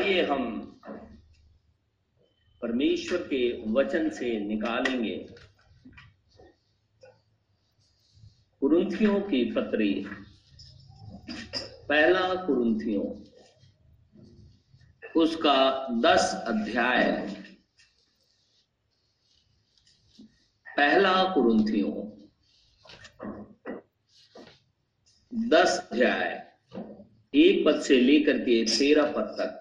आइए हम परमेश्वर के वचन से निकालेंगे। कुरुंथियों की पत्री, पहला कुरुंथियों उसका दस अध्याय। पहला कुरुंथियों दस अध्याय, एक पद से लेकर के तेरह पद तक।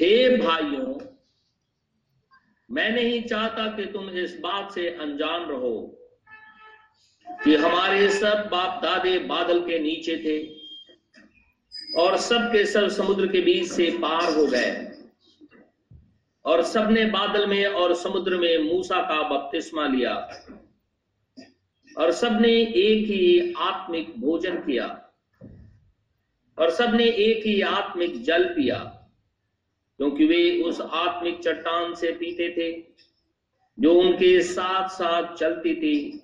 हे भाइयों, मैं नहीं चाहता कि तुम इस बात से अनजान रहो कि हमारे सब बाप दादे बादल के नीचे थे और सब के सब समुद्र के बीच से पार हो गए और सबने बादल में और समुद्र में मूसा का बपतिस्मा लिया और सबने एक ही आत्मिक भोजन किया और सबने एक ही आत्मिक जल पिया। क्योंकि वे उस आत्मिक चट्टान से पीते थे, जो उनके साथ साथ चलती थी,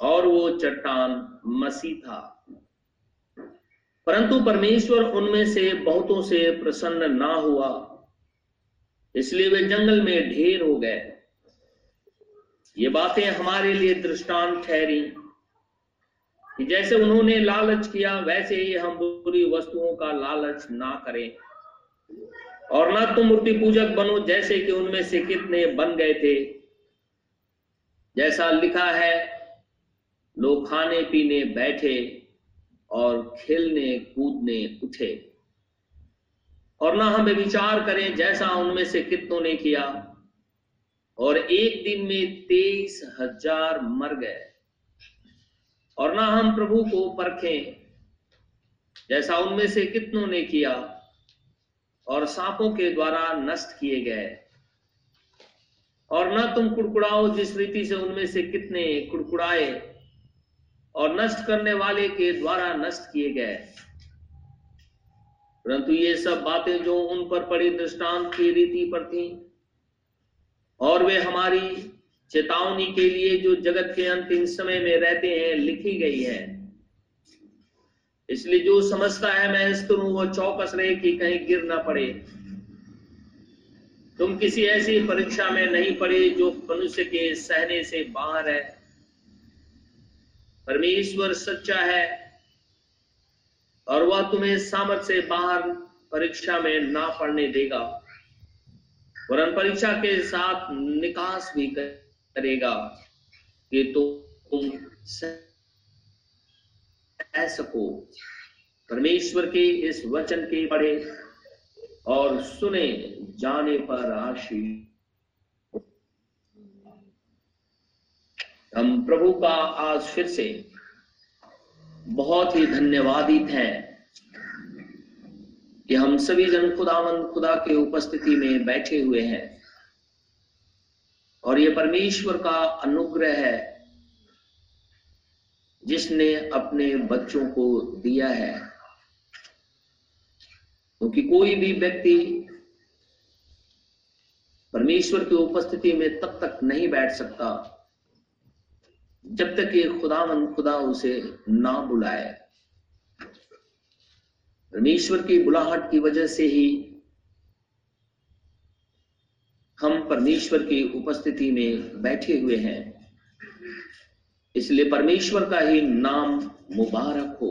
और वो चट्टान मसी था। परंतु परमेश्वर उनमें से बहुतों से प्रसन्न ना हुआ, इसलिए वे जंगल में ढेर हो गए। ये बातें हमारे लिए दृष्टांत ठहरी, कि जैसे उन्होंने लालच किया, वैसे ही हम बुरी वस्तुओं का लालच ना करें। और ना तुम मूर्ति पूजक बनो जैसे कि उनमें से कितने बन गए थे। जैसा लिखा है, लोग खाने पीने बैठे और खेलने कूदने उठे। और ना हमें विचार करें जैसा उनमें से कितनों ने किया। और एक दिन में तेईस हज़ार मर गए। और ना हम प्रभु को परखें जैसा उनमें से कितनों ने किया। और सांपों के द्वारा नष्ट किए गए। और न तुम कुड़कुड़ाओ जिस रीति से उनमें से कितने कुड़कुड़ाए और नष्ट करने वाले के द्वारा नष्ट किए गए। परंतु ये सब बातें जो उन पर पड़ी दृष्टांत की रीति पर थी, और वे हमारी चेतावनी के लिए जो जगत के अंतिम समय में रहते हैं, लिखी गई है। इसलिए जो समझता है मैं इस करूँ वो चौकस रहे कि कहीं गिर ना पड़े। तुम किसी ऐसी परीक्षा में नहीं पड़े जो मनुष्य के सहने से बाहर है। परमेश्वर सच्चा है और वह तुम्हें सामर्थ से बाहर परीक्षा में ना पढ़ने देगा, वरन परीक्षा के साथ निकास भी करेगा कि तुम सह सको परमेश्वर के इस वचन के पढ़े और सुने जाने पर आशीष हम प्रभु का आज फिर से बहुत ही धन्यवादित हैं कि हम सभी जन खुदावन खुदा के उपस्थिति में बैठे हुए हैं और ये परमेश्वर का अनुग्रह है जिसने अपने बच्चों को दिया है। क्योंकि तो कोई भी व्यक्ति परमेश्वर की उपस्थिति में तब तक नहीं बैठ सकता जब तक ये खुदावन खुदा उसे ना बुलाए। परमेश्वर की बुलाहट की वजह से ही हम परमेश्वर की उपस्थिति में बैठे हुए हैं। इसलिए परमेश्वर का ही नाम मुबारक हो।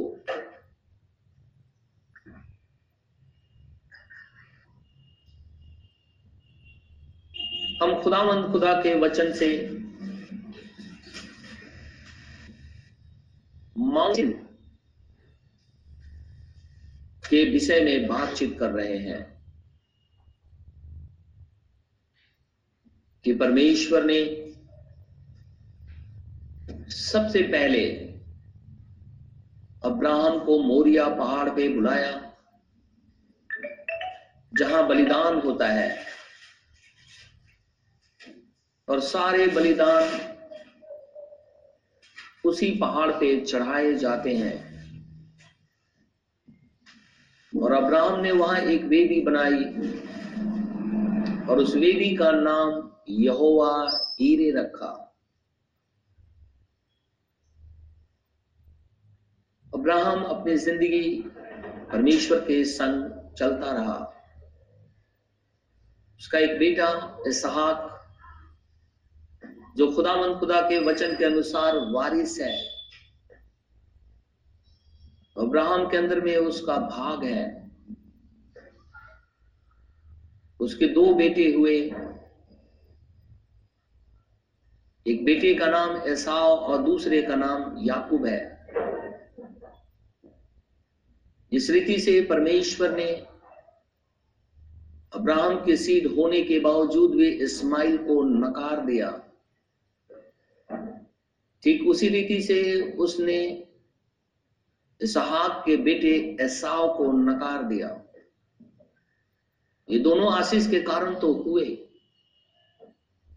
हम खुदावंद खुदा के वचन से माउंटेन के विषय में बातचीत कर रहे हैं कि परमेश्वर ने सबसे पहले अब्राहम को मोरिया पहाड़ पे बुलाया, जहाँ बलिदान होता है। और सारे बलिदान उसी पहाड़ पे चढ़ाए जाते हैं। और अब्राहम ने वहाँ एक वेदी बनाई, और उस वेदी का नाम यहोवा ईरे रखा। अब्राहम अपनी ज़िंदगी परमेश्वर के संग चलता रहा। उसका एक बेटा इसहाक, जो खुदावन खुदा के वचन के अनुसार वारिस है। अब्राहम के अंदर में उसका भाग है। उसके दो बेटे हुए। एक बेटे का नाम एसाव और दूसरे का नाम याकूब है। इस रीति से परमेश्वर ने अब्राहम के सीड होने के बावजूद भी इस्माइल को नकार दिया, ठीक उसी रीति से उसने इसहाक के बेटे एसाव को नकार दिया। ये दोनों आशीष के कारण तो हुए,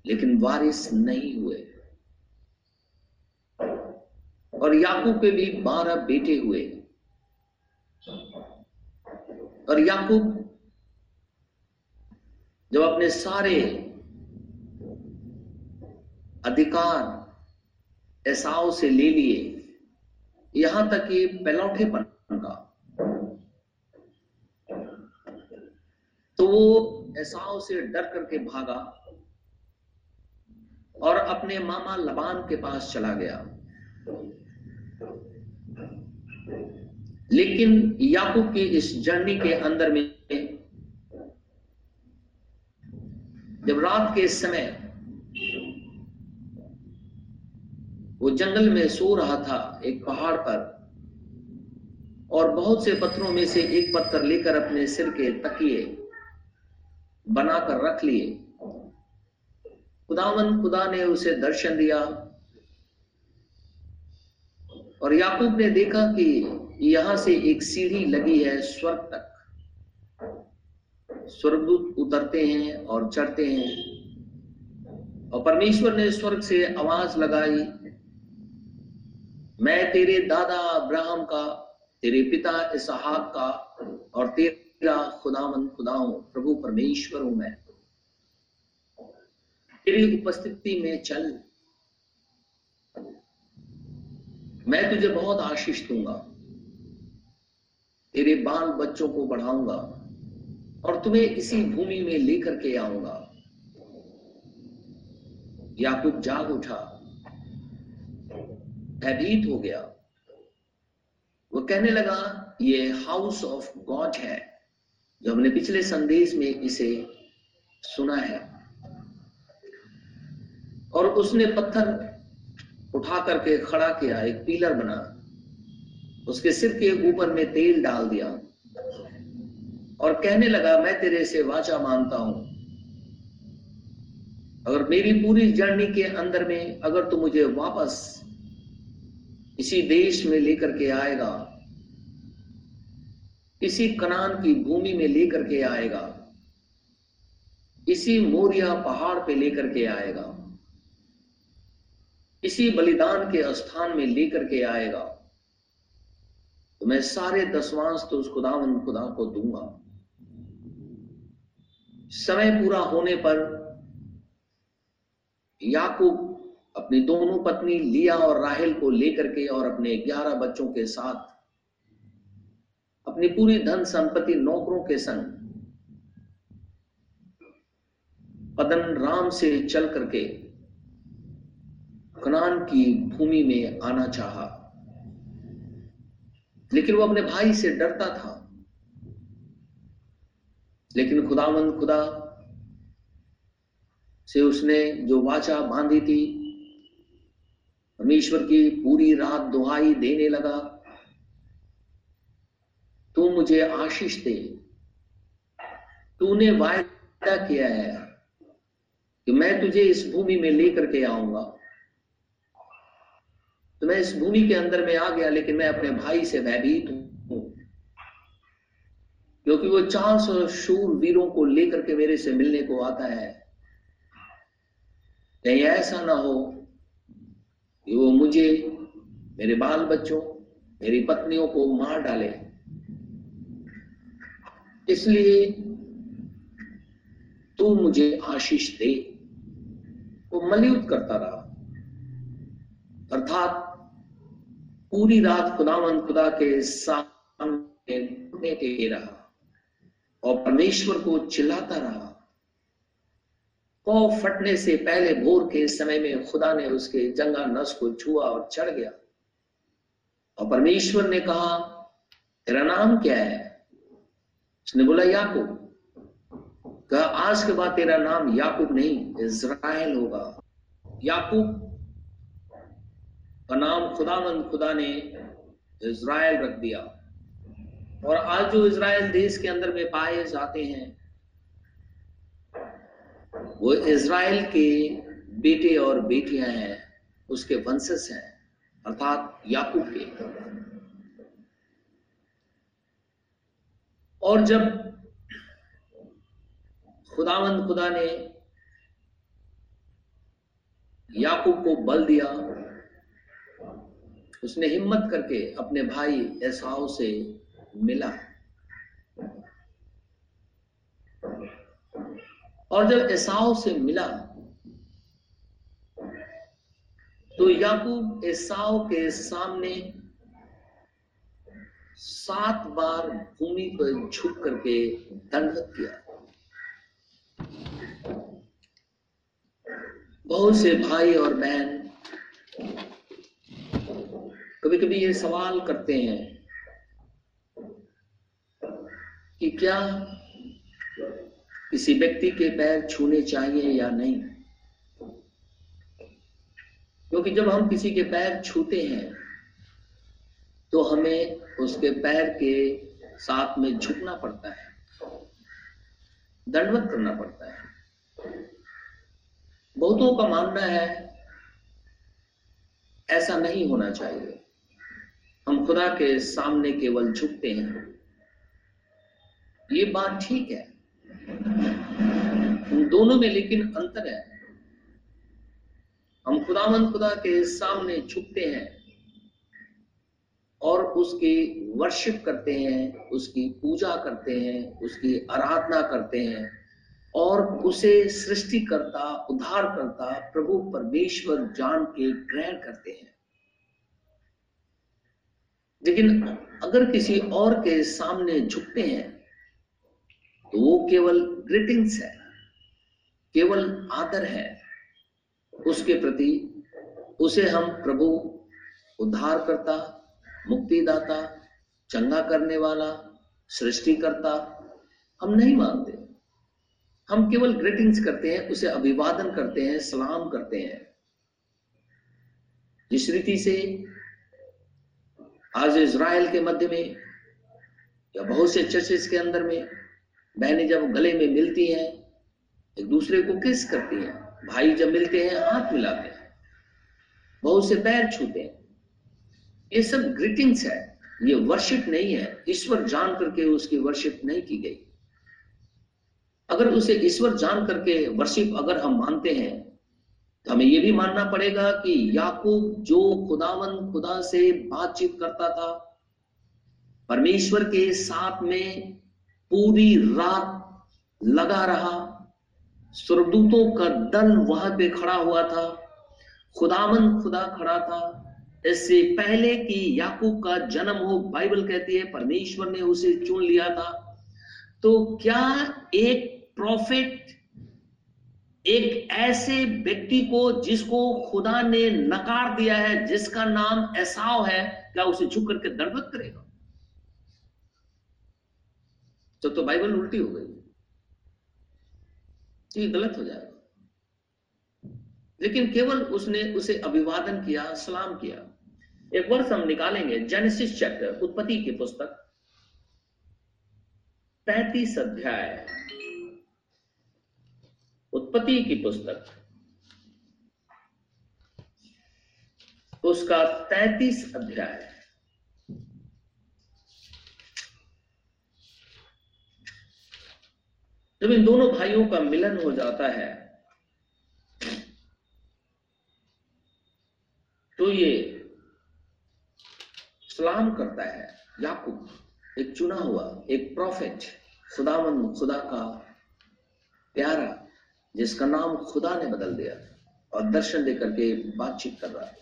लेकिन वारिस नहीं हुए। और याकूब के भी बारह बेटे हुए। और याकूब जब अपने सारे अधिकार ऐसाओ से ले लिए, यहाँ तक कि पैलौठेपन का तो वो ऐसाओ से डर करके भागा और अपने मामा लबान के पास चला गया। लेकिन याकूब की इस जर्नी के अंदर में जब रात के समय वो जंगल में सो रहा था एक पहाड़ पर, और बहुत से पत्थरों में से एक पत्थर लेकर अपने सिर के तकिए बनाकर रख लिए। खुदावन, खुदा ने उसे दर्शन दिया, और याकूब ने देखा कि यहाँ से एक सीढ़ी लगी है स्वर्ग तक। स्वर्गदूत उतरते हैं और चढ़ते हैं। और परमेश्वर ने स्वर्ग से आवाज़ लगाई, मैं तेरे दादा अब्राहम का, तेरे पिता इसहाक का और तेरा खुदावन खुदा हूँ प्रभु परमेश्वर हूँ मैं। तेरी उपस्थिति में चल। मैं तुझे बहुत आशीष दूँगा। तेरे बाल बच्चों को बढ़ाऊँगा और तुम्हें इसी भूमि में लेकर के आऊँगा। याकूब जाग उठा। भयभीत हो गया। वो कहने लगा, ये हाउस ऑफ़ गॉड है। जो हमने पिछले संदेश में इसे सुना है। और उसने पत्थर उठा करके खड़ा किया, एक पिलर बना। उसके सिर के ऊपर में तेल डाल दिया और कहने लगा, मैं तेरे से वाचा मानता हूँ। अगर मेरी पूरी जर्नी के अंदर में, अगर तू मुझे वापस इसी देश में लेकर के आएगा, इसी कनान की भूमि में लेकर के आएगा, इसी मोरिया पहाड़ पे लेकर के आएगा, इसी बलिदान के स्थान में लेकर के आएगा तो मैं सारे दसवांश तो उस खुदावन, खुदा को दूँगा। समय पूरा होने पर याकूब अपनी दोनों पत्नी लिया और राहेल को लेकर के और अपने ग्यारह बच्चों के साथ अपनी पूरी धन संपत्ति नौकरों के संग पदन राम से चल करके कनान की भूमि में आना चाहा। लेकिन वो अपने भाई से डरता था। लेकिन खुदावंद खुदा से उसने जो वाचा बांधी थी परमेश्वर की पूरी रात दुहाई देने लगा, तू मुझे आशीष दे। तूने वायदा किया है कि मैं तुझे इस भूमि में लेकर के आऊँगा। तो मैं इस भूमि के अंदर में आ गया, लेकिन मैं अपने भाई से भयभीत हूँ। क्योंकि वो चार सौ शूर वीरों को लेकर के मेरे से मिलने को आता है। कहीं ऐसा ना हो कि वो मुझे, मेरे बाल बच्चों मेरी पत्नियों को मार डाले। इसलिए तू मुझे आशीष दे। वो मलयुद्ध करता रहा। अर्थात पूरी रात खुदावन खुदा के सामने रहा और परमेश्वर को चिल्लाता रहा। कौ फटने से पहले भोर के समय में खुदा ने उसके जंगा नस को छुआ और चढ़ गया। और परमेश्वर ने कहा, तेरा नाम क्या है? उसने बोला, याकूब। कहा, आज के बाद तेरा नाम याकूब नहीं, इज़राइल होगा। याकूब का नाम खुदावंद खुदा ने इज़राइल रख दिया। और आज जो इज़राइल देश के अंदर में पाए जाते हैं, वो इज़राइल के बेटे और बेटियाँ हैं, उसके वंशज हैं, अर्थात याकूब के। और जब खुदावंद खुदा ने याकूब को बल दिया उसने हिम्मत करके अपने भाई ऐसाओ से मिला। और जब ऐसाओ से मिला तो याकूब ऐसाओ के सामने सात बार भूमि पर झुक करके दंडवत किया। बहुत से भाई और बहन कभी ये सवाल करते हैं कि क्या किसी व्यक्ति के पैर छूने चाहिए या नहीं? क्योंकि जब हम किसी के पैर छूते हैं तो हमें उसके पैर के साथ में झुकना पड़ता है, दंडवत करना पड़ता है। बहुतों का मानना है, ऐसा नहीं होना चाहिए। हम खुदा के सामने केवल झुकते हैं। ये बात ठीक है। उन दोनों में लेकिन अंतर है। हम खुदामंद खुदा के सामने झुकते हैं और उसकी वर्शिप करते हैं, उसकी पूजा करते हैं, उसकी आराधना करते हैं और उसे सृष्टि करता उद्धार करता प्रभु परमेश्वर जान के ग्रहण करते हैं। लेकिन अगर किसी और के सामने झुकते हैं तो वो केवल ग्रीटिंग्स है, केवल आदर है। उसके प्रति उसे हम प्रभु उद्धार करता मुक्तिदाता, चंगा करने वाला सृष्टि करता हम नहीं मानते। हम केवल ग्रीटिंग्स करते हैं, उसे अभिवादन करते हैं, सलाम करते हैं। जिस रीति से आज इज़राइल के मध्य में या बहुत से चर्चेस के अंदर में बहनें जब गले में मिलती हैं, एक दूसरे को किस करती हैं, भाई जब मिलते हैं, हाथ मिलाते हैं, बहुत से पैर छूते हैं। ये सब ग्रीटिंग्स है। ये वर्शिप नहीं है। ईश्वर जान करके उसकी वर्शिप नहीं की गई। अगर उसे ईश्वर जान करके वर्शिप अगर हम मानते हैं तो हमें यह भी मानना पड़ेगा कि याकूब जो खुदावन खुदा से बातचीत करता था, परमेश्वर के साथ में पूरी रात लगा रहा, स्वर्गदूतों का दल वहाँ पे खड़ा हुआ था खुदामन खुदा खड़ा था। इससे पहले कि याकूब का जन्म हो, बाइबल कहती है, परमेश्वर ने उसे चुन लिया था। तो क्या एक प्रॉफिट एक ऐसे व्यक्ति को जिसको खुदा ने नकार दिया है, जिसका नाम ऐसाव है, क्या उसे झुक करके दर्द करेगा? तो तो बाइबल उल्टी हो गई ये गलत हो जाएगा। लेकिन केवल उसने उसे अभिवादन किया, सलाम किया। एक वर्ष हम निकालेंगे जेनेसिस चैप्टर उत्पत्ति की पुस्तक, पैतीस अध्याय। उत्पत्ति की पुस्तक। उसका तैतीस अध्याय। जब इन दोनों भाइयों का मिलन हो जाता है तो ये सलाम करता है याकूब। एक चुना हुआ, एक प्रॉफिट खुदावन खुदा का प्यारा जिसका नाम खुदा ने बदल दिया और दर्शन देकर के बातचीत कर रहा है।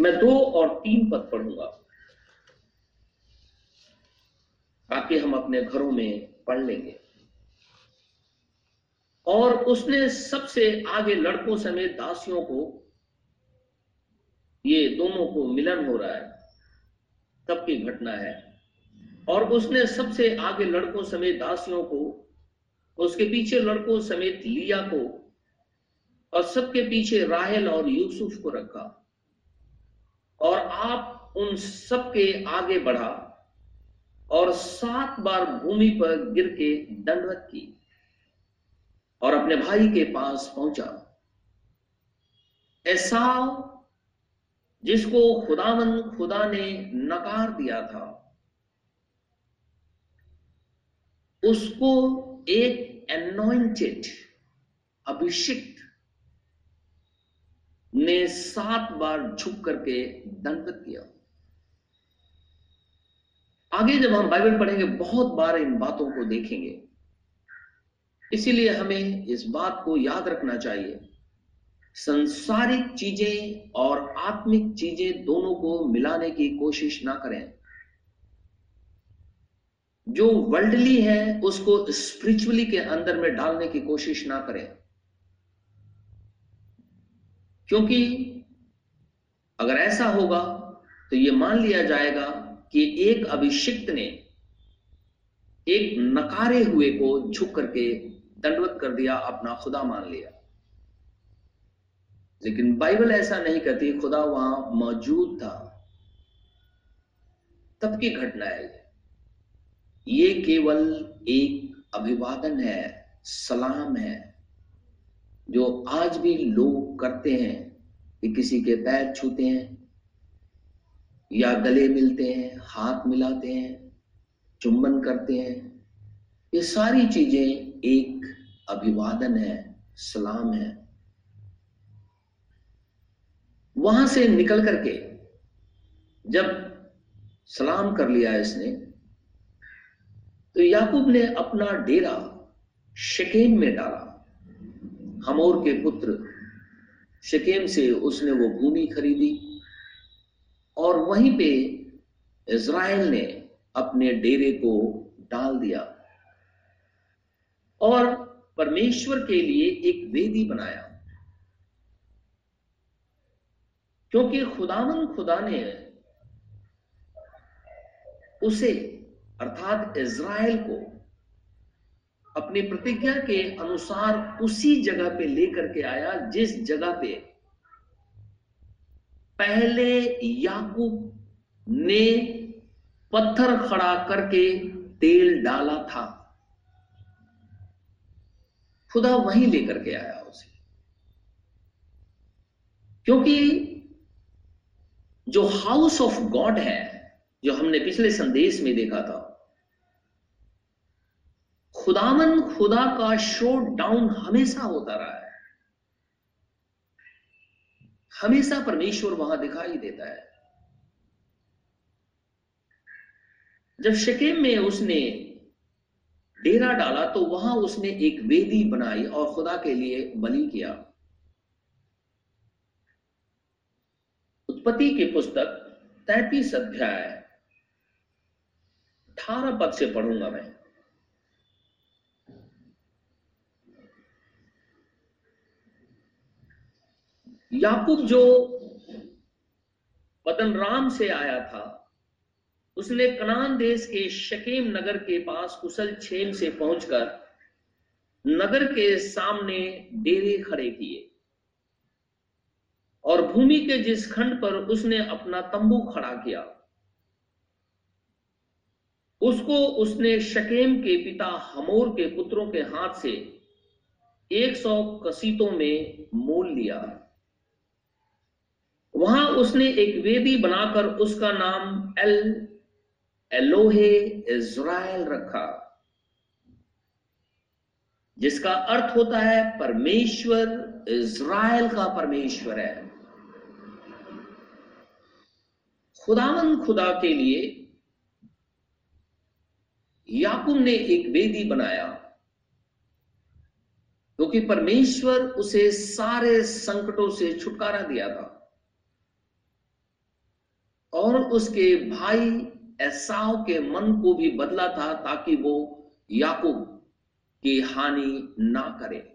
मैं दो और तीन पद पढ़ूँगा ताकि हम अपने घरों में पढ़ लेंगे। और उसने सबसे आगे लड़कों समेत दासियों को, ये दोनों को मिलन हो रहा है, तब की घटना है। और उसने सबसे आगे लड़कों समेत दासियों को उसके पीछे लड़कों समेत लिया को और सबके पीछे राहल और यूसुफ को रखा। और आप उन सबके आगे बढ़ा और सात बार भूमि पर गिर के दंडवत की और अपने भाई के पास पहुँचा। ऐसा जिसको खुदावन खुदा ने नकार दिया था, उसको एक एनोइंटेड अभिषिक्त ने सात बार झुक करके दंडवत किया। आगे जब हम बाइबल पढ़ेंगे, बहुत बार इन बातों को देखेंगे। इसीलिए हमें इस बात को याद रखना चाहिए। संसारिक चीज़ें और आत्मिक चीज़ें दोनों को मिलाने की कोशिश ना करें। जो वर्ल्डली है, उसको स्पिरिचुअली के अंदर में डालने की कोशिश ना करें। क्योंकि अगर ऐसा होगा तो यह मान लिया जाएगा कि एक अभिषिक्त ने एक नकारे हुए को झुक करके दंडवत कर दिया, अपना खुदा मान लिया। लेकिन बाइबल ऐसा नहीं कहती, खुदा वहाँ मौजूद था। तब की घटना है ये केवल एक अभिवादन है, सलाम है, जो आज भी लोग करते हैं कि किसी के पैर छूते हैं या गले मिलते हैं, हाथ मिलाते हैं, चुंबन करते हैं। ये सारी चीज़ें एक अभिवादन है, सलाम है। वहाँ से निकल करके जब सलाम कर लिया इसने तो याकूब ने अपना डेरा शकेम में डाला। हमोर के पुत्र शकेम से उसने वो भूमि खरीदी और वहीं पे इज़राइल ने अपने डेरे को डाल दिया और परमेश्वर के लिए एक वेदी बनाया। क्योंकि खुदावन खुदा ने उसे अर्थात इज़राइल को अपनी प्रतिज्ञा के अनुसार उसी जगह पे लेकर के आया, जिस जगह पे पहले याकूब ने पत्थर खड़ा करके तेल डाला था। खुदा वहीं लेकर के आया उसे। क्योंकि जो हाउस ऑफ़ गॉड है, जो हमने पिछले संदेश में देखा था खुदावन खुदा का शो डाउन हमेशा होता रहा है। हमेशा परमेश्वर वहाँ दिखाई देता है। जब शकेम में उसने डेरा डाला तो वहाँ उसने एक वेदी बनाई और खुदा के लिए बलि किया। उत्पत्ति की पुस्तक तैतीस अध्याय, अठारह पद से पढ़ूँगा मैं। याकूब जो पतन राम से आया था, उसने कनान देश के शकेम नगर के पास कुशल छेम से पहुंचकर नगर के सामने डेरे खड़े किए और भूमि के जिस खंड पर उसने अपना तंबू खड़ा किया, उसको उसने शकेम के पिता हमोर के पुत्रों के हाथ से एक सौ कसीतों में मोल लिया। वहाँ उसने एक वेदी बनाकर उसका नाम एल, एलोहे इज़राइल रखा, जिसका अर्थ होता है परमेश्वर इज़राइल का परमेश्वर है। खुदावन खुदा के लिए याकूब ने एक वेदी बनाया, क्योंकि तो परमेश्वर उसे सारे संकटों से छुटकारा दिया था। और उसके भाई ऐसाव के मन को भी बदला था ताकि वो याकूब की हानि ना करे।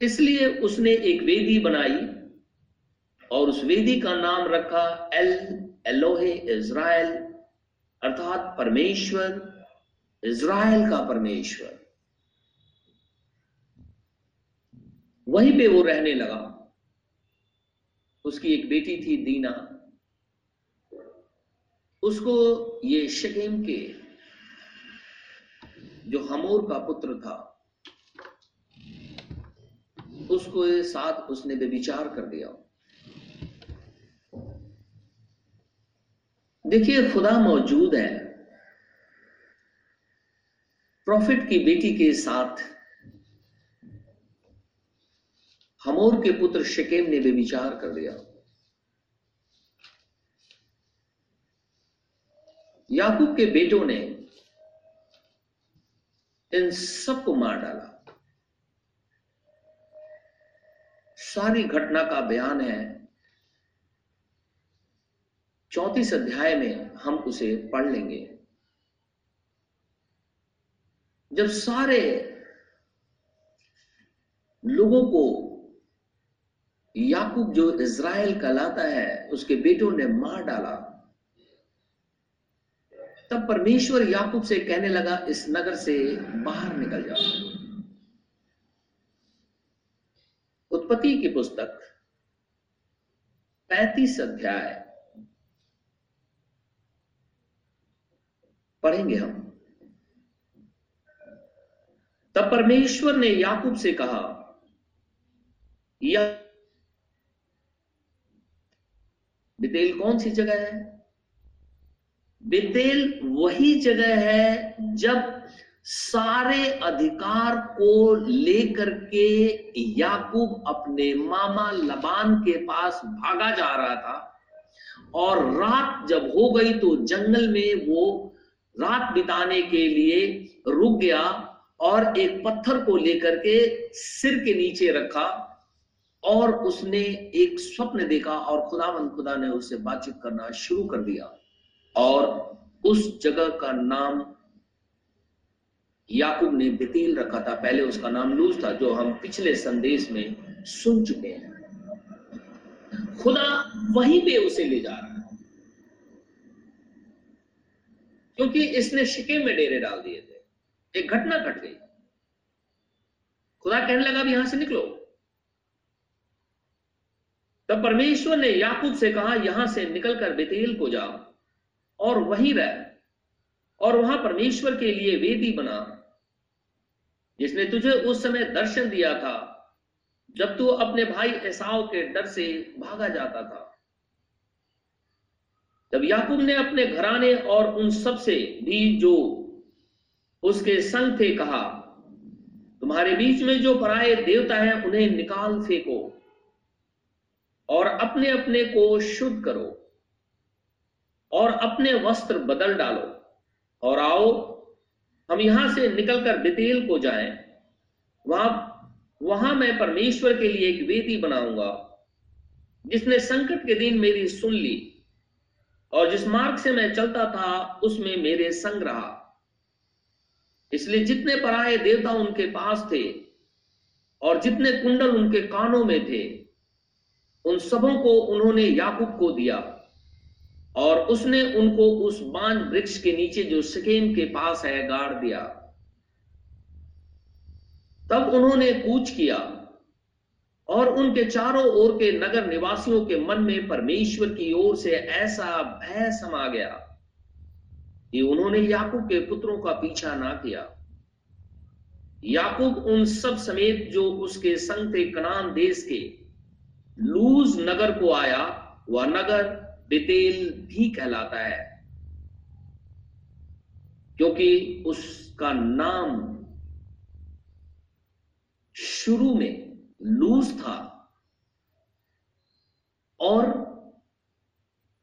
इसलिए उसने एक वेदी बनाई और उस वेदी का नाम रखा एल, एलोहे इज़राइल, अर्थात परमेश्वर, इज़राइल का परमेश्वर। वहीं पे वो रहने लगा। उसकी एक बेटी थी, दीना। उसको ये शकेम के जो हमोर का पुत्र था, उसको साथ उसने विचार कर दिया। देखिए, खुदा मौजूद है। प्रॉफिट की बेटी के साथ हमोर के पुत्र शकेम ने विचार कर दिया याकूब के बेटों ने इन सबको मार डाला। सारी घटना का बयान है। चौतीस अध्याय में हम उसे पढ़ लेंगे। जब सारे लोगों को याकूब जो इज़राइल कहलाता है, उसके बेटों ने मार डाला। तब परमेश्वर याकूब से कहने लगा, इस नगर से बाहर निकल जाओ। उत्पत्ति की पुस्तक, पैतीस अध्याय। पढ़ेंगे हम। तब परमेश्वर ने याकूब से कहा यह बितेल कौन सी जगह है? बितेल वही जगह है जब सारे अधिकार को लेकर के याकूब अपने मामा लबान के पास भागा जा रहा था। और रात जब हो गई तो जंगल में वो रात बिताने के लिए रुक गया और एक पत्थर को लेकर के सिर के नीचे रखा। और उसने एक स्वप्न देखा और खुदावन खुदा ने उससे बातचीत करना शुरू कर दिया। और उस जगह का नाम याकूब ने बेतेल रखा था। पहले उसका नाम लूज था, जो हम पिछले संदेश में सुन चुके हैं। खुदा वहीं पे उसे ले जा रहा है। क्योंकि इसने शिके में डेरे डाल दिए थे। एक घटना घट गई। खुदा कहने लगा, अब यहाँ से निकलो। तब परमेश्वर ने याकूब से कहा, यहाँ से निकलकर बेतेल को जा और वहीं रह, और वहाँ परमेश्वर के लिए वेदी बना। जिसने तुझे उस समय दर्शन दिया था, जब तू अपने भाई एसाव के डर से भागा जाता था। तब याकूब ने अपने घराने और उन सबसे भी जो उसके संग थे कहा, तुम्हारे बीच में जो पराये देवता हैं, उन्हें निकाल फेंको। और अपने अपने को शुद्ध करो और अपने वस्त्र बदल डालो और आओ, हम यहाँ से निकलकर बेतेल को जाएँ। वहाँ वहाँ मैं परमेश्वर के लिए एक वेदी बनाऊँगा, जिसने संकट के दिन मेरी सुन ली और जिस मार्ग से मैं चलता था, उसमें मेरे संग रहा। इसलिए जितने पराये देवता उनके पास थे और जितने कुंडल उनके कानों में थे उन सबों को उन्होंने याकूब को दिया और उसने उनको उस बांझ वृक्ष के नीचे जो सिकेम के पास है, गाड़ दिया। तब उन्होंने कूच किया और उनके चारों ओर के नगर निवासियों के मन में परमेश्वर की ओर से ऐसा भय समा गया कि उन्होंने याकूब के पुत्रों का पीछा ना किया। याकूब उन सब समेत जो उसके संग थे कनान देश के लूज नगर को आया, वह नगर बेतेल भी कहलाता है, क्योंकि उसका नाम शुरू में लूज था और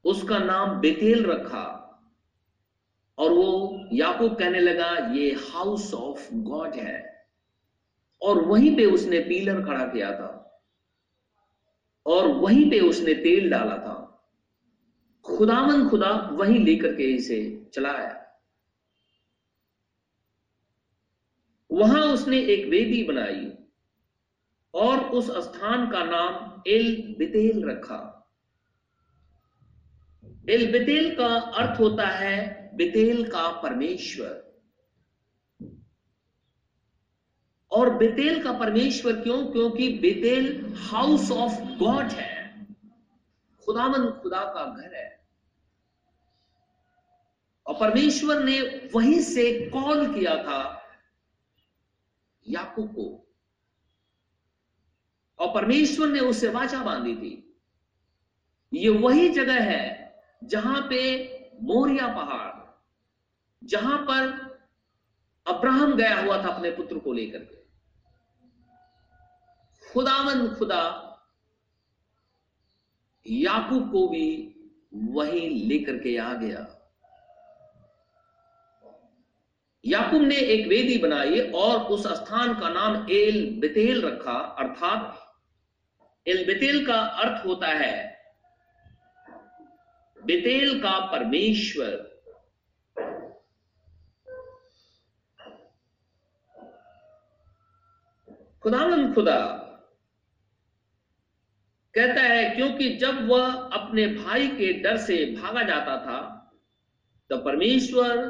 उसका नाम बेतेल रखा, और वो याकूब कहने लगा, ये हाउस ऑफ़ गॉड है। और वहीं पे उसने पीलर खड़ा किया था। और वहीं पे उसने तेल डाला था। खुदावन खुदा वही लेकर के इसे चला आया वहाँ उसने एक वेदी बनाई और उस स्थान का नाम एल बितेल रखा। एल बितेल का अर्थ होता है बितेल का परमेश्वर। और बेतेल का परमेश्वर क्यों? क्योंकि बेतेल हाउस ऑफ़ गॉड है। खुदामन खुदा का घर है। और परमेश्वर ने वहीं से कॉल किया था याकूब को और परमेश्वर ने उससे वाचा बांधी थी। ये वही जगह है जहाँ पे मोरिया पहाड़, जहाँ पर अब्राहम गया हुआ था अपने पुत्र को लेकर के। खुदावन खुदा, याकूब को भी वही लेकर के आ गया। याकूब ने एक वेदी बनाई और उस स्थान का नाम एल बेतेल रखा, अर्थात एल बेतेल का अर्थ होता है, बेतेल का परमेश्वर। खुदावन खुदा कहता है, क्योंकि जब वह अपने भाई के डर से भागा जाता था तो परमेश्वर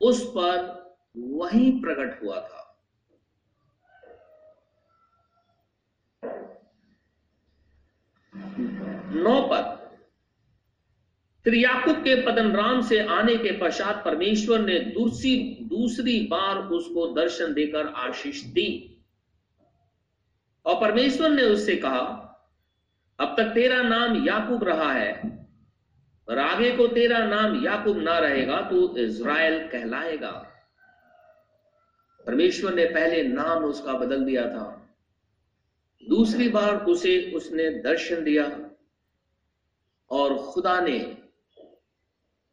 उस पर वही प्रकट हुआ था। नौ पद फिर याकूब के पदन राम से आने के पश्चात परमेश्वर ने दूसरी दूसरी बार उसको दर्शन देकर आशीष दी। और परमेश्वर ने उससे कहा अब तक तेरा नाम याकूब रहा है, और आगे को तेरा नाम याकूब ना रहेगा तो इज़राइल कहलाएगा। परमेश्वर ने पहले नाम उसका बदल दिया था। दूसरी बार उसे उसने दर्शन दिया, और खुदा ने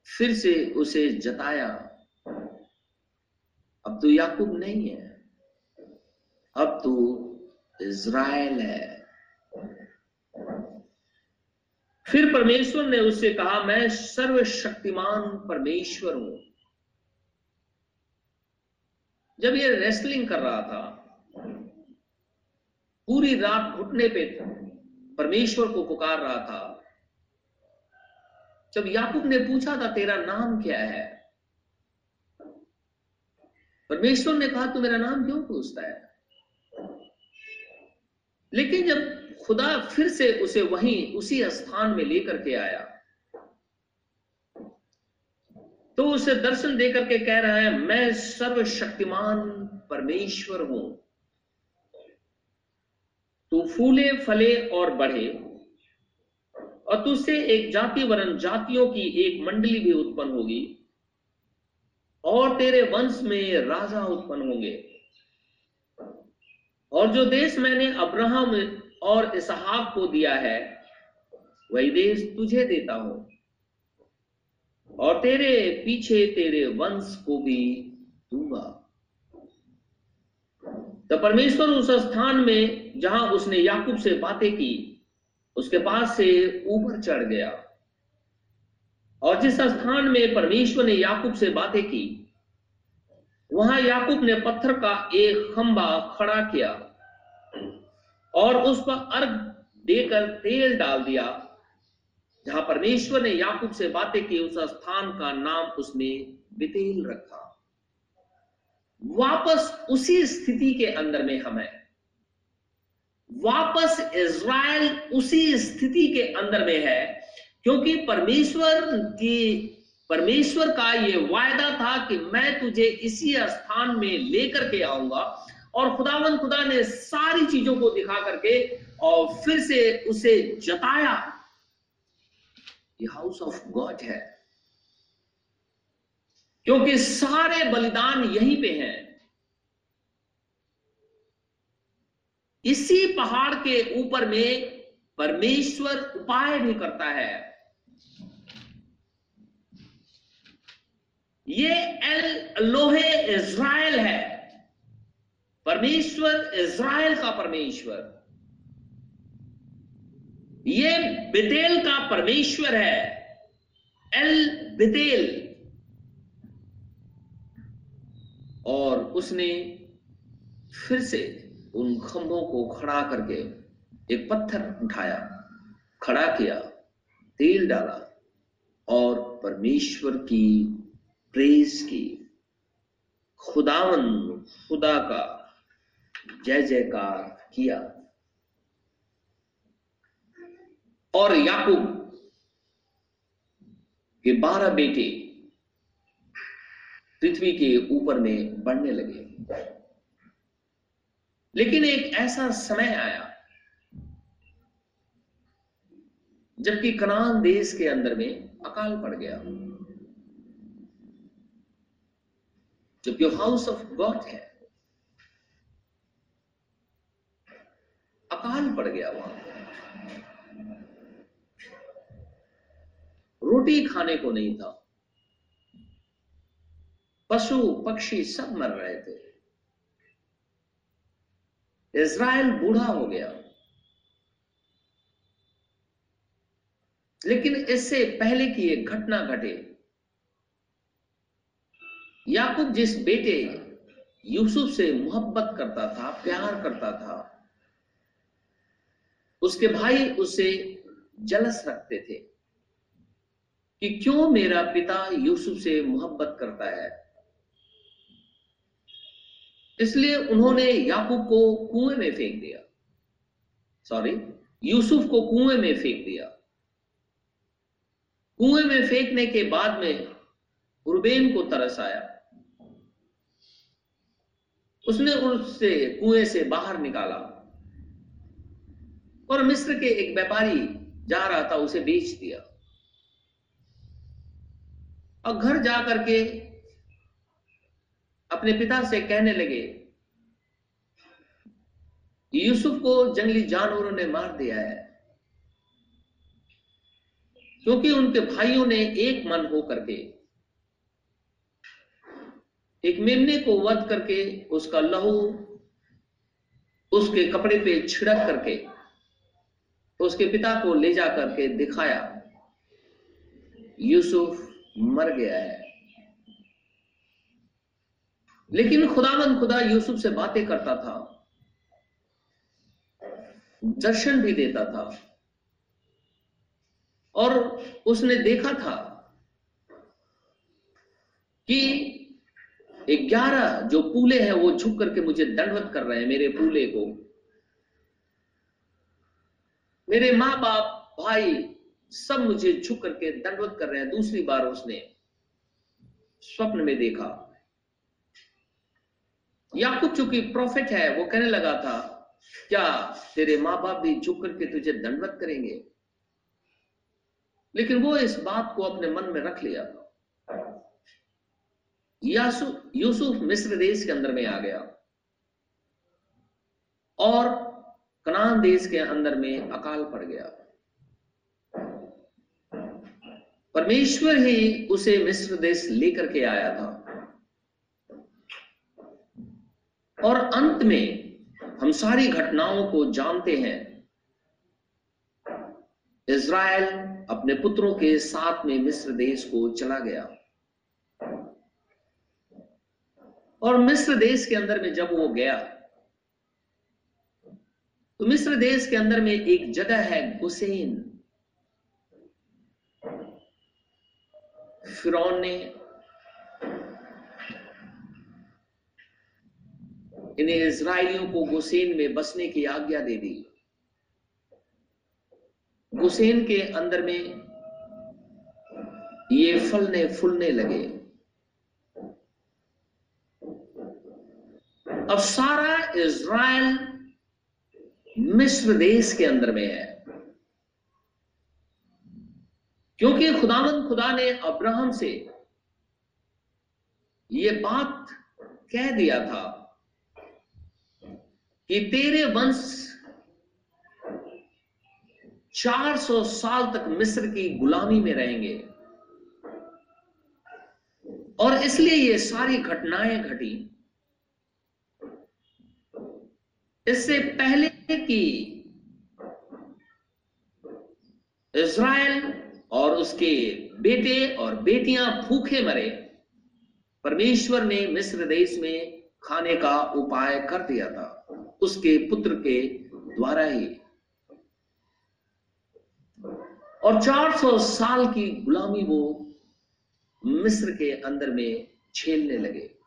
फिर से उसे जताया, अब तो याकूब नहीं है, अब तो इज़राइल है। फिर परमेश्वर ने उससे कहा, मैं सर्वशक्तिमान परमेश्वर हूँ। जब ये रेसलिंग कर रहा था, पूरी रात घुटने पे परमेश्वर को पुकार रहा था। जब याकूब ने पूछा था, तेरा नाम क्या है? परमेश्वर ने कहा, तू मेरा नाम क्यों पूछता है? लेकिन जब खुदा फिर से उसे वहीं, उसी स्थान में लेकर के आया। तो उसे दर्शन देकर के कह रहा है, मैं सर्वशक्तिमान परमेश्वर हूँ। तू फूले, फले और बढ़े। और तुझसे एक जाति वरन जातियों की एक मंडली भी उत्पन्न होगी। और तेरे वंश में राजा उत्पन्न होंगे। और जो देश मैंने अब्राहम और इसहाक को दिया है, वही देश तुझे देता हूँ। और तेरे पीछे तेरे वंश को भी दूँगा। तो परमेश्वर उस स्थान में, जहाँ उसने याकूब से बातें की, उसके पास से ऊपर चढ़ गया। और जिस स्थान में परमेश्वर ने याकूब से बातें की, वहाँ याकूब ने पत्थर का एक खंबा खड़ा किया। और उस पर अर्घ देकर तेल डाल दिया। जहाँ परमेश्वर ने याकूब से बातें की, उस स्थान का नाम उसने बितेल रखा। वापस उसी स्थिति के अंदर में हम वापस इज़राइल उसी स्थिति के अंदर में है, क्योंकि परमेश्वर की, परमेश्वर का ये वायदा था कि मैं तुझे इसी स्थान में लेकर के आऊँगा और खुदावन खुदा ने सारी चीज़ों को दिखा करके और फिर से उसे जताया ये हाउस ऑफ़ गॉड है। क्योंकि सारे बलिदान यहीं पे हैं। इसी पहाड़ के ऊपर में परमेश्वर उपाय भी करता है। ये एल लोहे इज़राइल है। परमेश्वर, इज़राइल का परमेश्वर। ये बितेल का परमेश्वर है, एल बितेल। और उसने फिर से उन खंभों को खड़ा करके एक पत्थर उठाया, खड़ा किया, तेल डाला और परमेश्वर की प्रेस की खुदावन, खुदा का जय जयकार किया। और याकूब के बारह बेटे पृथ्वी के ऊपर में बढ़ने लगे। लेकिन एक ऐसा समय आया जबकि कनान देश के अंदर में अकाल पड़ गया। जबकि हाउस ऑफ़ गॉड है। अकाल पड़ गया वहाँ। रोटी खाने को नहीं था। पशु, पक्षी सब मर रहे थे। इज़राइल बूढ़ा हो गया। लेकिन इससे पहले की एक घटना घटे। याकूब जिस बेटे यूसुफ से मोहब्बत करता था, प्यार करता था उसके भाई उससे जलस रखते थे कि क्यों मेरा पिता यूसुफ से मोहब्बत करता है? इसलिए उन्होंने याकूब को कुएँ में फेंक दिया। सॉरी यूसुफ को कुएँ में फेंक दिया। कुएँ में फेंकने के बाद में रुबेन को तरस आया। उसने उससे कुएँ से बाहर निकाला। और मिस्र के एक व्यापारी जा रहा था, उसे बेच दिया। और घर जा करके अपने पिता से कहने लगे, यूसुफ को जंगली जानवरों ने मार दिया है, क्योंकि उनके भाइयों ने एक मन हो करके एक मेमने को वध करके उसका लहू उसके कपड़े पे छिड़क करके उसके पिता को ले जा करके दिखाया। यूसुफ मर गया है। लेकिन खुदावन खुदा यूसुफ से बातें करता था। दर्शन भी देता था। और उसने देखा था कि ग्यारह जो पूले हैं वो झुक करके मुझे दंडवत कर रहे हैं मेरे पूले को। मेरे माँ बाप भाई सब मुझे झुक करके दंडवत कर रहे हैं। दूसरी बार उसने स्वप्न में देखा। याकूब चूँकि प्रॉफिट है, वो कहने लगा था, क्या तेरे माँ बाप भी झुक करके तुझे दंडवत करेंगे? लेकिन वो इस बात को अपने मन में रख लिया। यूसुफ मिस्र देश के अंदर में आ गया। और कनान देश के अंदर में अकाल पड़ गया। परमेश्वर ही उसे मिस्र देश लेकर के आया था। और अंत में हम सारी घटनाओं को जानते हैं। इज़राइल अपने पुत्रों के साथ में मिस्र देश को चला गया। और मिस्र देश के अंदर में जब वो गया तो मिस्र देश के अंदर में एक जगह है गुसेन फिरौन ने इन्हें इसराइलियों को गुसेन में बसने की आज्ञा दे दी। गुसेन के अंदर में ये फलने फूलने लगे। अब सारा इज़राइल मिस्र देश के अंदर में है। क्योंकि खुदावन खुदा ने अब्राहम से यह बात कह दिया था कि तेरे वंश 400 साल तक मिस्र की गुलामी में रहेंगे। और इसलिए ये सारी घटनाएँ घटी। इससे पहले कि इज़राइल और उसके बेटे और बेटियाँ भूखे मरे। परमेश्वर ने मिस्र देश में खाने का उपाय कर दिया था, उसके पुत्र के द्वारा ही। और 400 साल की गुलामी वो मिस्र के अंदर में छेलने लगे।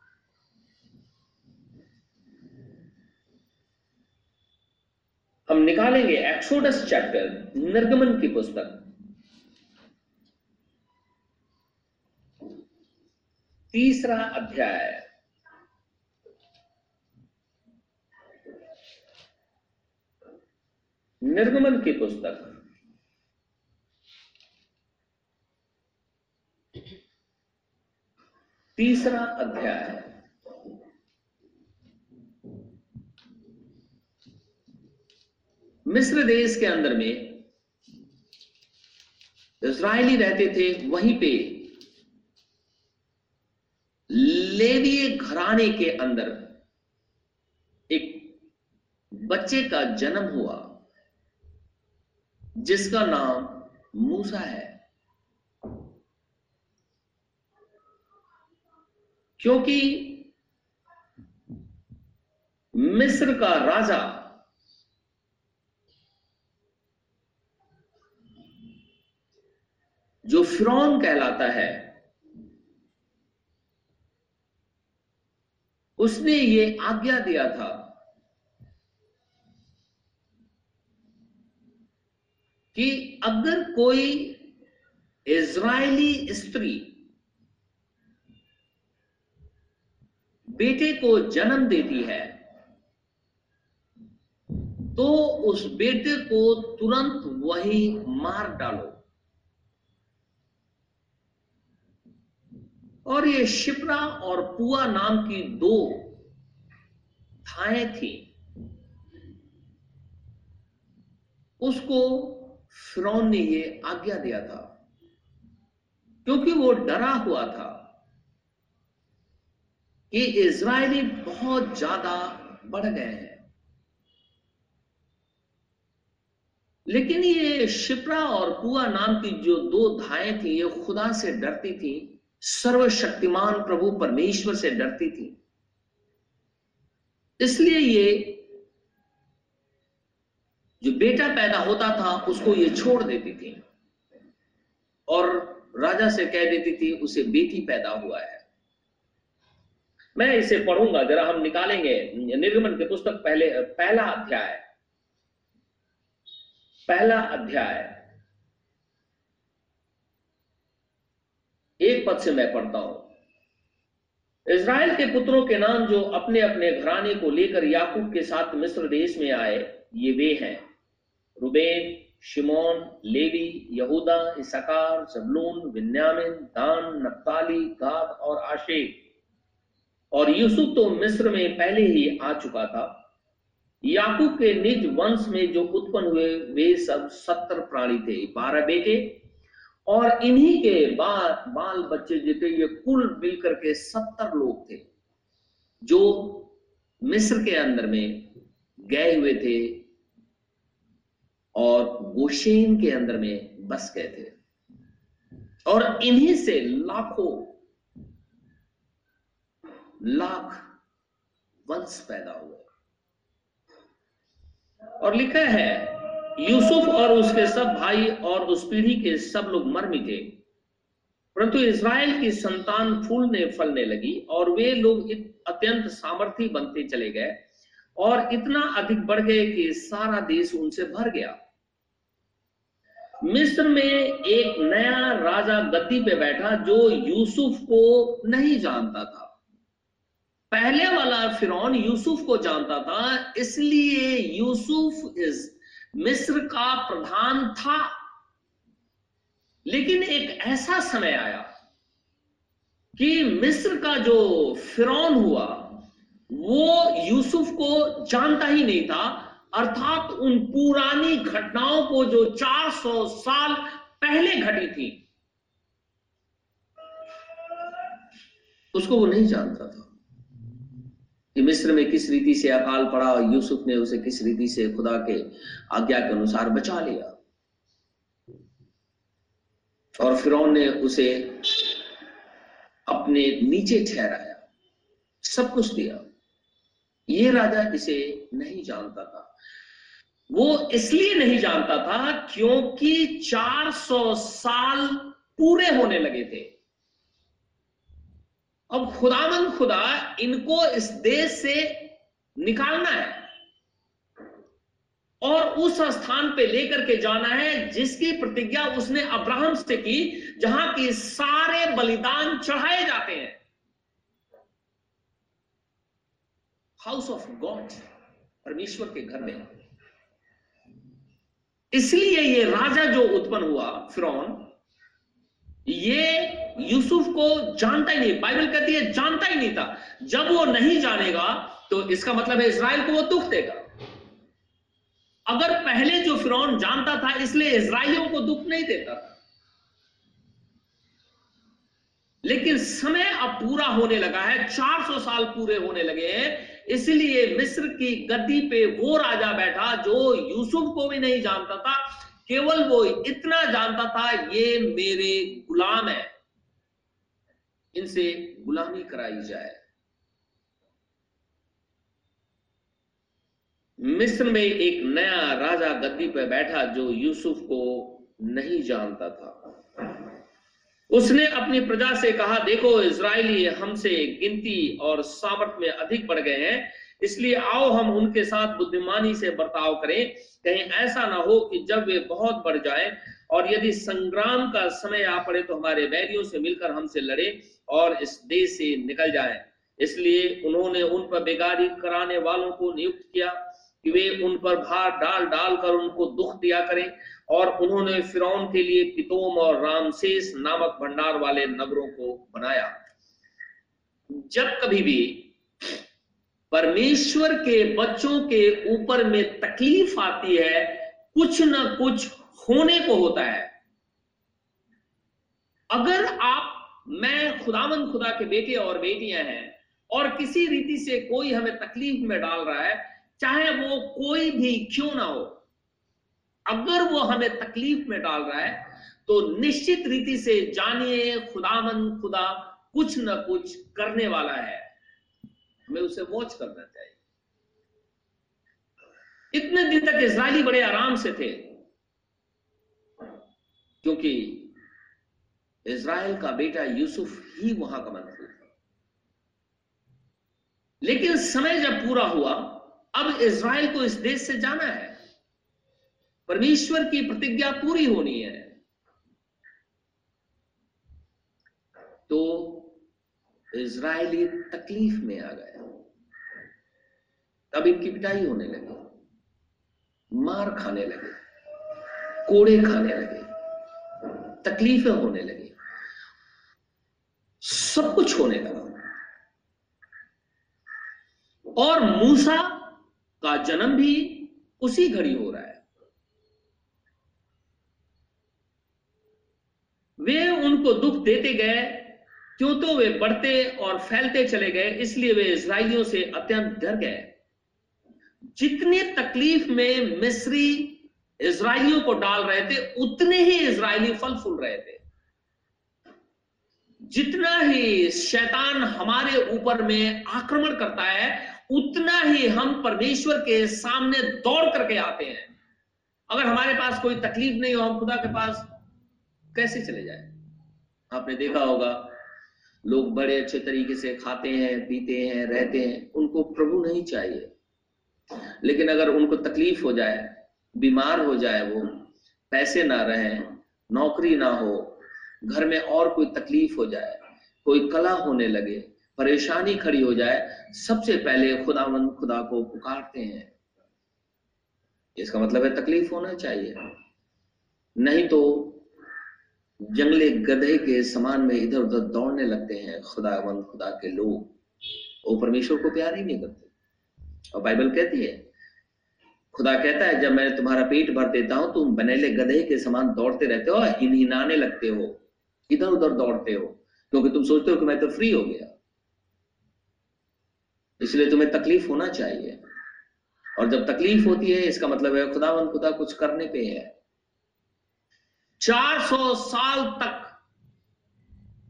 हम निकालेंगे एक्सोडस चैप्टर निर्गमन की पुस्तक। तीसरा अध्याय। निर्गमन की पुस्तक। तीसरा अध्याय। मिस्र देश के अंदर में इसराइली रहते थे, वहीं पे लेवीय घराने के अंदर एक बच्चे का जन्म हुआ, जिसका नाम मूसा है। क्योंकि मिस्र का राजा जो फिरौन कहलाता है, उसने ये आज्ञा दिया था कि अगर कोई इज़राइली स्त्री बेटे को जन्म देती है तो उस बेटे को तुरंत वही मार डालो। और ये शिप्रा और पुआ नाम की दो थाएँ थी। उसको फिरौन ने ये आज्ञा दिया था। क्योंकि वो डरा हुआ था कि इज़राइली बहुत ज़्यादा बढ़ गए हैं। लेकिन ये शिप्रा और पुआ नाम की जो दो धाएँ थी, ये खुदा से डरती थी। सर्वशक्तिमान प्रभु परमेश्वर से डरती थी। इसलिए ये जो बेटा पैदा होता था, उसको ये छोड़ देती थी और राजा से कह देती थी, उसे बेटी पैदा हुआ है। मैं इसे पढ़ूँगा, जरा हम निकालेंगे। निर्गमन की पुस्तक पहले, पहला अध्याय पहला अध्याय एक पद से मैं पढ़ता हूँ। इज़राइल के पुत्रों के नाम जो अपने अपने घराने को लेकर याकूब के साथ मिस्र देश में आए, ये वे हैं। रुबेन, शिमोन, लेवी, यहूदा इसकार जबलून विन्यामिन दान, नप्ताली, गाद और आशेक और यूसुफ तो मिस्र में पहले ही आ चुका था। याकूब के निज वंश में जो उत्पन्न हुए, वे सब सत्तर प्राणी थे, बारह बेटे और इन्हीं के बाल बाल बच्चे जितने, ये कुल मिलकर के सत्तर लोग थे, जो मिस्र के अंदर में गए हुए थे और गोशेन के अंदर में बस गए थे। और इन्हीं से लाखों, लाख वंश पैदा हुए। और लिखा है यूसुफ और उसके सब भाई और उस पीढ़ी के सब लोग मर मिटे। परंतु इसराइल की संतान फूलने फलने लगी और वे लोग अत्यंत सामर्थ्य बनते चले गए और इतना अधिक बढ़ गए कि सारा देश उनसे भर गया। मिस्र में एक नया राजा गद्दी पे बैठा जो यूसुफ को नहीं जानता था। पहले वाला फिरौन यूसुफ को जानता था, इसलिए यूसुफ इस मिस्र का प्रधान था। लेकिन एक ऐसा समय आया कि मिस्र का जो फिरौन हुआ, वो यूसुफ को जानता ही नहीं था। अर्थात उन पुरानी घटनाओं को जो 400 साल पहले घटी थी, उसको वो नहीं जानता था। कि मिस्र में किस रीति से अकाल पड़ा और यूसुफ ने उसे किस रीति से खुदा के आज्ञा के अनुसार बचा लिया। और फिर ने उसे अपने नीचे ठहराया, सब कुछ दिया। ये राजा इसे नहीं जानता था। वो इसलिए नहीं जानता था क्योंकि 400 साल पूरे होने लगे थे। अब खुदामंद खुदा, इनको इस देश से निकालना है। और उस स्थान पे लेकर के जाना है, जिसकी प्रतिज्ञा उसने अब्राहम से की, जहाँ की सारे बलिदान चढ़ाए जाते हैं। हाउस ऑफ़ गॉड परमेश्वर के घर में। इसलिए ये राजा जो उत्पन्न हुआ, फिरौन ये यूसुफ को जानता ही नहीं, बाइबल कहती है, जानता ही नहीं था। जब वो नहीं जानेगा तो इसका मतलब है इसराइल को वो दुख देगा। अगर पहले जो फिरौन जानता था, इसलिए इसराइलियों को दुख नहीं देता था। लेकिन समय अब पूरा होने लगा है 400 साल पूरे होने लगे हैं, इसलिए मिस्र की गद्दी पे वो राजा बैठा जो यूसुफ को भी नहीं जानता था केवल वो इतना जानता था, ये मेरे गुलाम है। इनसे गुलामी कराई जाए। मिस्र में एक नया राजा गद्दी पर बैठा जो यूसुफ को नहीं जानता था। उसने अपनी प्रजा से कहा, देखो इसराइली हमसे गिनती और सामर्थ में अधिक बढ़ गए हैं। इसलिए आओ हम उनके साथ बुद्धिमानी से बर्ताव करें। कहीं ऐसा ना हो कि जब वे बहुत बढ़ जाए और यदि संग्राम का समय आ पड़े तो हमारे बैरियों से मिलकर हमसे लड़े और इस देश से निकल जाए। इसलिए उन्होंने उन पर बेगारी कराने वालों को नियुक्त किया कि वे उन पर भार डाल डाल कर उनको दुख दिया करें और उन्होंने फिरौन के लिए पितोम और रामसेस नामक भंडार वाले नगरों को बनाया। जब कभी भी परमेश्वर के बच्चों के ऊपर में तकलीफ़ आती है, कुछ ना कुछ होने को होता है। अगर आप, मैं खुदामंद खुदा के बेटे और बेटियाँ हैं, और किसी रीति से कोई हमें तकलीफ़ में डाल रहा है, चाहे वो कोई भी क्यों ना हो, अगर वो हमें तकलीफ़ में डाल रहा है तो निश्चित रीति से जानिए खुदामन खुदा कुछ ना कुछ करने वाला है। हमें उसे वॉच करना चाहिए। इतने दिन तक इसराइली बड़े आराम से थे, क्योंकि इसराइल का बेटा यूसुफ ही वहाँ का मंत्री था। लेकिन समय जब पूरा हुआ, अब इसराइल को इस देश से जाना है। परमेश्वर की प्रतिज्ञा पूरी होनी है। तो इज़राइली तकलीफ़ में आ गया तब इनकी पिटाई होने लगी। मार खाने लगे। कोड़े खाने लगे। तकलीफें होने लगी। सब कुछ होने लगा। और मूसा का जन्म भी उसी घड़ी हो रहा है। वे उनको दुख देते गए क्यों तो वे बढ़ते और फैलते चले गए, इसलिए वे इसराइलियों से अत्यंत डर गए। जितने तकलीफ़ में मिस्री इसराइलियों को डाल रहे थे, उतने ही इसराइली फल फूल रहे थे। जितना ही शैतान हमारे ऊपर में आक्रमण करता है, उतना ही हम परमेश्वर के सामने दौड़ करके आते हैं। अगर हमारे पास कोई तकलीफ़ नहीं हो, हम खुदा के पास कैसे चले जाए? आपने देखा होगा लोग बड़े अच्छे तरीके से खाते हैं, पीते हैं, रहते हैं, उनको प्रभु नहीं चाहिए। लेकिन अगर उनको तकलीफ़ हो जाए, बीमार हो जाए वो, पैसे ना रहे, नौकरी ना हो, घर में और कोई तकलीफ़ हो जाए, कोई कला होने लगे, परेशानी खड़ी हो जाए, सबसे पहले खुदावंद खुदा को पुकारते हैं। इसका मतलब है तकलीफ़ होना चाहिए। नहीं तो जंगले गधे के समान में इधर उधर दौड़ने लगते हैं खुदा खुदावंद खुदा के लोग। वो परमेश्वर को प्यार ही नहीं करते। और बाइबल कहती है, खुदा कहता है, जब मैं तुम्हारा पेट भर देता हूँ, तुम बनेले गधे के समान दौड़ते रहते हो हिनहिनाने लगते हो। इधर उधर दौड़ते हो, क्योंकि तुम सोचते हो कि मैं तो फ्री हो गया। इसलिए तुम्हें तकलीफ़ होना चाहिए। और जब तकलीफ़ होती है, इसका मतलब है खुदावंद खुदा कुछ करने पे है। 400 साल तक।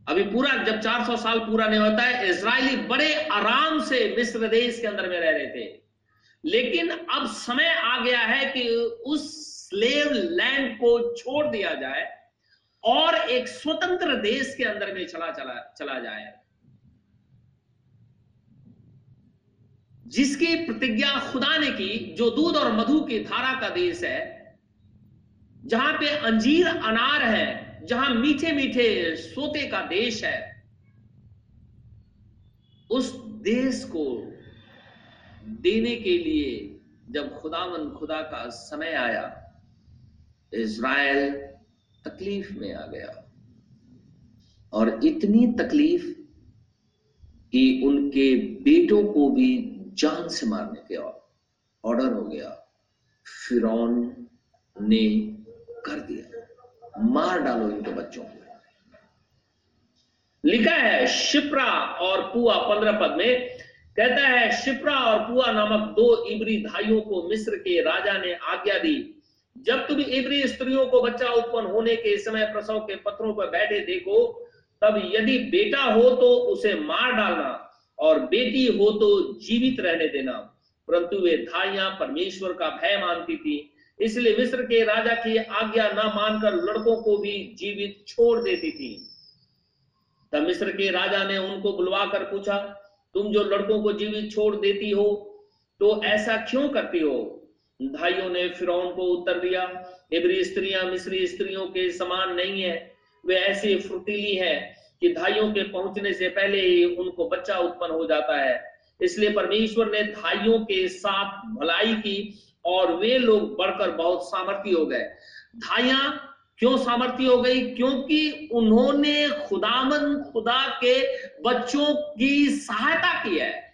अभी पूरा, जब 400 साल पूरा नहीं होता है इसराइली बड़े आराम से मिस्र देश के अंदर में रह रहे थे। लेकिन अब समय आ गया है कि उस स्लेव लैंड को छोड़ दिया जाए और एक स्वतंत्र देश के अंदर में चला चला चला जाए। जिसकी प्रतिज्ञा खुदा ने की, जो दूध और मधु की धारा का देश है जहाँ पे अंजीर अनार है, जहाँ मीठे मीठे सोते का देश है, उस देश को देने के लिए जब खुदावन खुदा का समय आया, इज़राइल तकलीफ़ में आ गया। और इतनी तकलीफ़ कि उनके बेटों को भी जान से मारने के ऑर्डर हो गया। फिर ने कर दिया। मार डालो इनके बच्चों को। लिखा है, शिप्रा और पुआ पंद्रह पद में, कहता है, शिप्रा और पुआ नामक दो इबरी भाइयों को मिस्र के राजा ने आज्ञा दी। जब तुम इबरी स्त्रियों को बच्चा उत्पन्न होने के समय प्रसव के पत्रों पर बैठे देखो, तब यदि बेटा हो तो उसे मार डालना और बेटी हो तो जीवित रहने देना। परंतु वे धाइया परमेश्वर का भय मानती थी। इसलिए मिस्र के राजा की आज्ञा न मानकर लड़कों को भी जीवित छोड़ देती थी। तब मिस्र के राजा ने उनको बुलवा कर पूछा, तुम जो लड़कों को जीवित छोड़ देती हो तो ऐसा क्यों करती हो? भाइयों ने फिर को उत्तर दिया, इबरी स्त्रियाँ मिस्री स्त्रियों के समान नहीं है। वे ऐसी फुर्तीली है कि धाइयों के पहुँचने से पहले ही उनको बच्चा उत्पन्न हो जाता है। इसलिए परमेश्वर ने धाइयों के साथ भलाई की और वे लोग बढ़कर बहुत सामर्थ्य हो गए। धाइया क्यों सामर्थ्य हो गई? क्योंकि उन्होंने खुदामन खुदा के बच्चों की सहायता की है।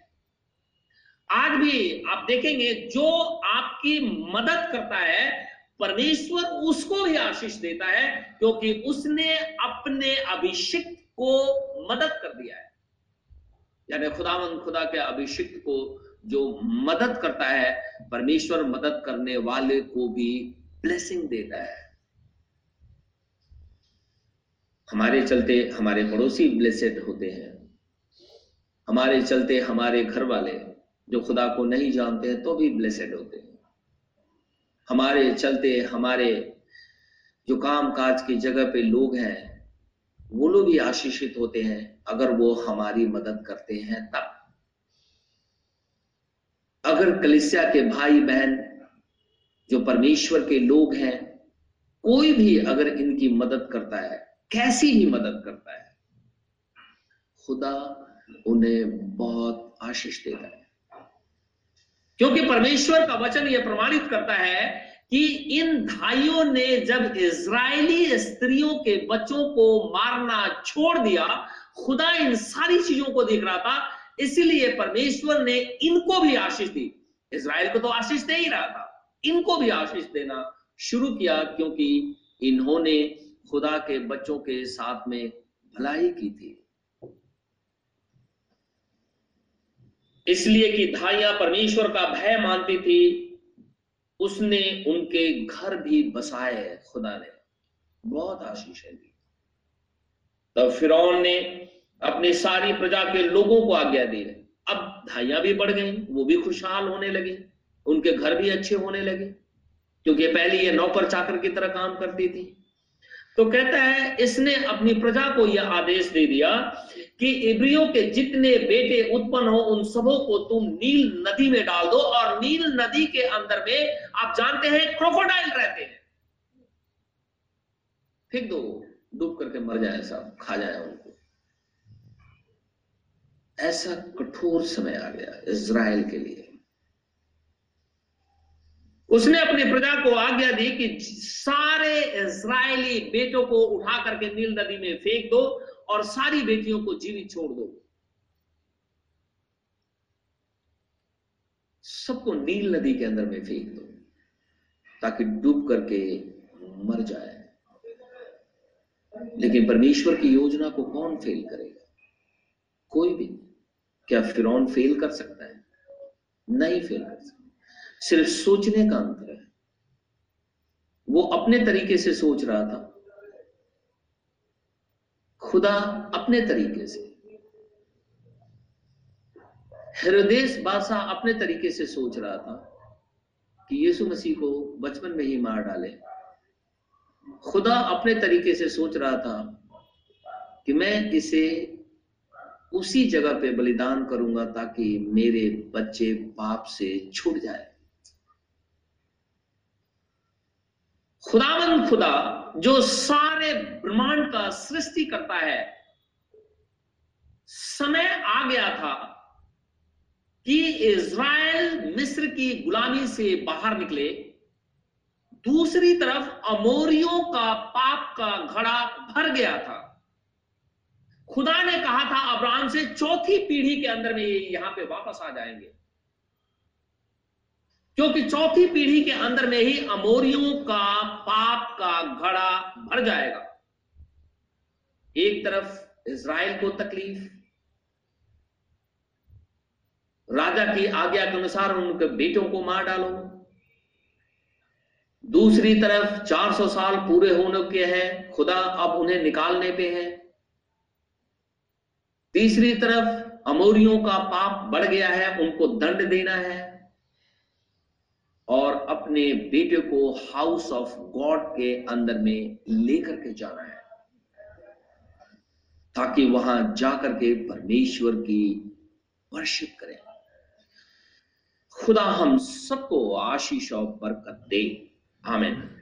आज भी आप देखेंगे, जो आपकी मदद करता है, परमेश्वर उसको भी आशीष देता है, क्योंकि उसने अपने अभिषिक्त को मदद कर दिया है। यानी खुदावन खुदा के अभिषिक्त को जो मदद करता है, परमेश्वर मदद करने वाले को भी ब्लेसिंग देता है। हमारे चलते हमारे पड़ोसी ब्लेसेड होते हैं। हमारे चलते हमारे घर वाले जो खुदा को नहीं जानते हैं तो भी ब्लेसेड होते हैं। हमारे चलते हमारे जो काम काज की जगह पे लोग हैं, वो लोग भी आशीषित होते हैं, अगर वो हमारी मदद करते हैं, तब। अगर कलिसिया के भाई बहन जो परमेश्वर के लोग हैं, कोई भी अगर इनकी मदद करता है, कैसी ही मदद करता है, खुदा उन्हें बहुत आशीष देता है। क्योंकि परमेश्वर का वचन यह प्रमाणित करता है कि इन भाइयों ने जब इज़राइली स्त्रियों के बच्चों को मारना छोड़ दिया, खुदा इन सारी चीज़ों को देख रहा था इसीलिए परमेश्वर ने इनको भी आशीष दी। इसराइल को तो आशीष दे ही रहा था। इनको भी आशीष देना शुरू किया क्योंकि इन्होंने खुदा के बच्चों के साथ में भलाई की थी। इसलिए कि धाइया परमेश्वर का भय मानती थी, उसने उनके घर भी बसाए खुदा ने। बहुत आशीष है। तब फिर ने अपनी सारी प्रजा के लोगों को आज्ञा दी अब धाइयाँ भी बढ़ गई, वो भी खुशहाल होने लगे, उनके घर भी अच्छे होने लगे, क्योंकि पहले ये नौकर चाकर की तरह काम करती थी। तो कहता है, इसने अपनी प्रजा को यह आदेश दे दिया कि इब्रियों के जितने बेटे उत्पन्न हो, उन सबों को तुम नील नदी में डाल दो, और नील नदी के अंदर में, आप जानते हैं, क्रोकोडाइल रहते हैं। फेंक दो डूब करके मर जाए सब खा जाए उनको ऐसा कठोर समय आ गया इज़राइल के लिए। उसने अपनी प्रजा को आज्ञा दी कि सारे इज़राइली बेटों को उठा करके नील नदी में फेंक दो और सारी बेटियों को जीवित छोड़ दो। सबको नील नदी के अंदर में फेंक दो, ताकि डूब करके मर जाए। लेकिन परमेश्वर की योजना को कौन फेल करेगा? कोई भी क्या फिर फेल कर सकता है? नहीं फेल कर सकता। सिर्फ़ सोचने का अंतर है। वो अपने तरीके से सोच रहा था। खुदा अपने तरीके से। हृदय बादशाह अपने तरीके से सोच रहा था कि यीशु मसीह को बचपन में ही मार डाले। खुदा अपने तरीके से सोच रहा था कि मैं इसे उसी जगह पे बलिदान करूँगा ताकि मेरे बच्चे पाप से छूट जाए। खुदावन खुदा, जो सारे ब्रह्मांड का सृष्टि करता है, समय आ गया था कि इज़राइल, मिस्र की गुलामी से बाहर निकले। दूसरी तरफ़ अमोरियों का पाप का घड़ा भर गया था। खुदा ने कहा था, अब्राहम से चौथी पीढ़ी के अंदर में ये यहाँ पे वापस आ जाएँगे। क्योंकि चौथी पीढ़ी के अंदर में ही अमोरियों का पाप का घड़ा भर जाएगा। एक तरफ़ इज़राइल को तकलीफ़, राजा की आज्ञा के अनुसार उनके बेटों को मार डालो। दूसरी तरफ़ 400 साल पूरे होने के हैं, खुदा अब उन्हें निकालने पे है। तीसरी तरफ़ अमोरियों का पाप बढ़ गया है, उनको दंड देना है और अपने बेटे को हाउस ऑफ़ गॉड के अंदर में लेकर के जाना है ताकि वहाँ जाकर के परमेश्वर की वर्शिप करें। खुदा हम सबको आशीष और बरकत दे। आमिन।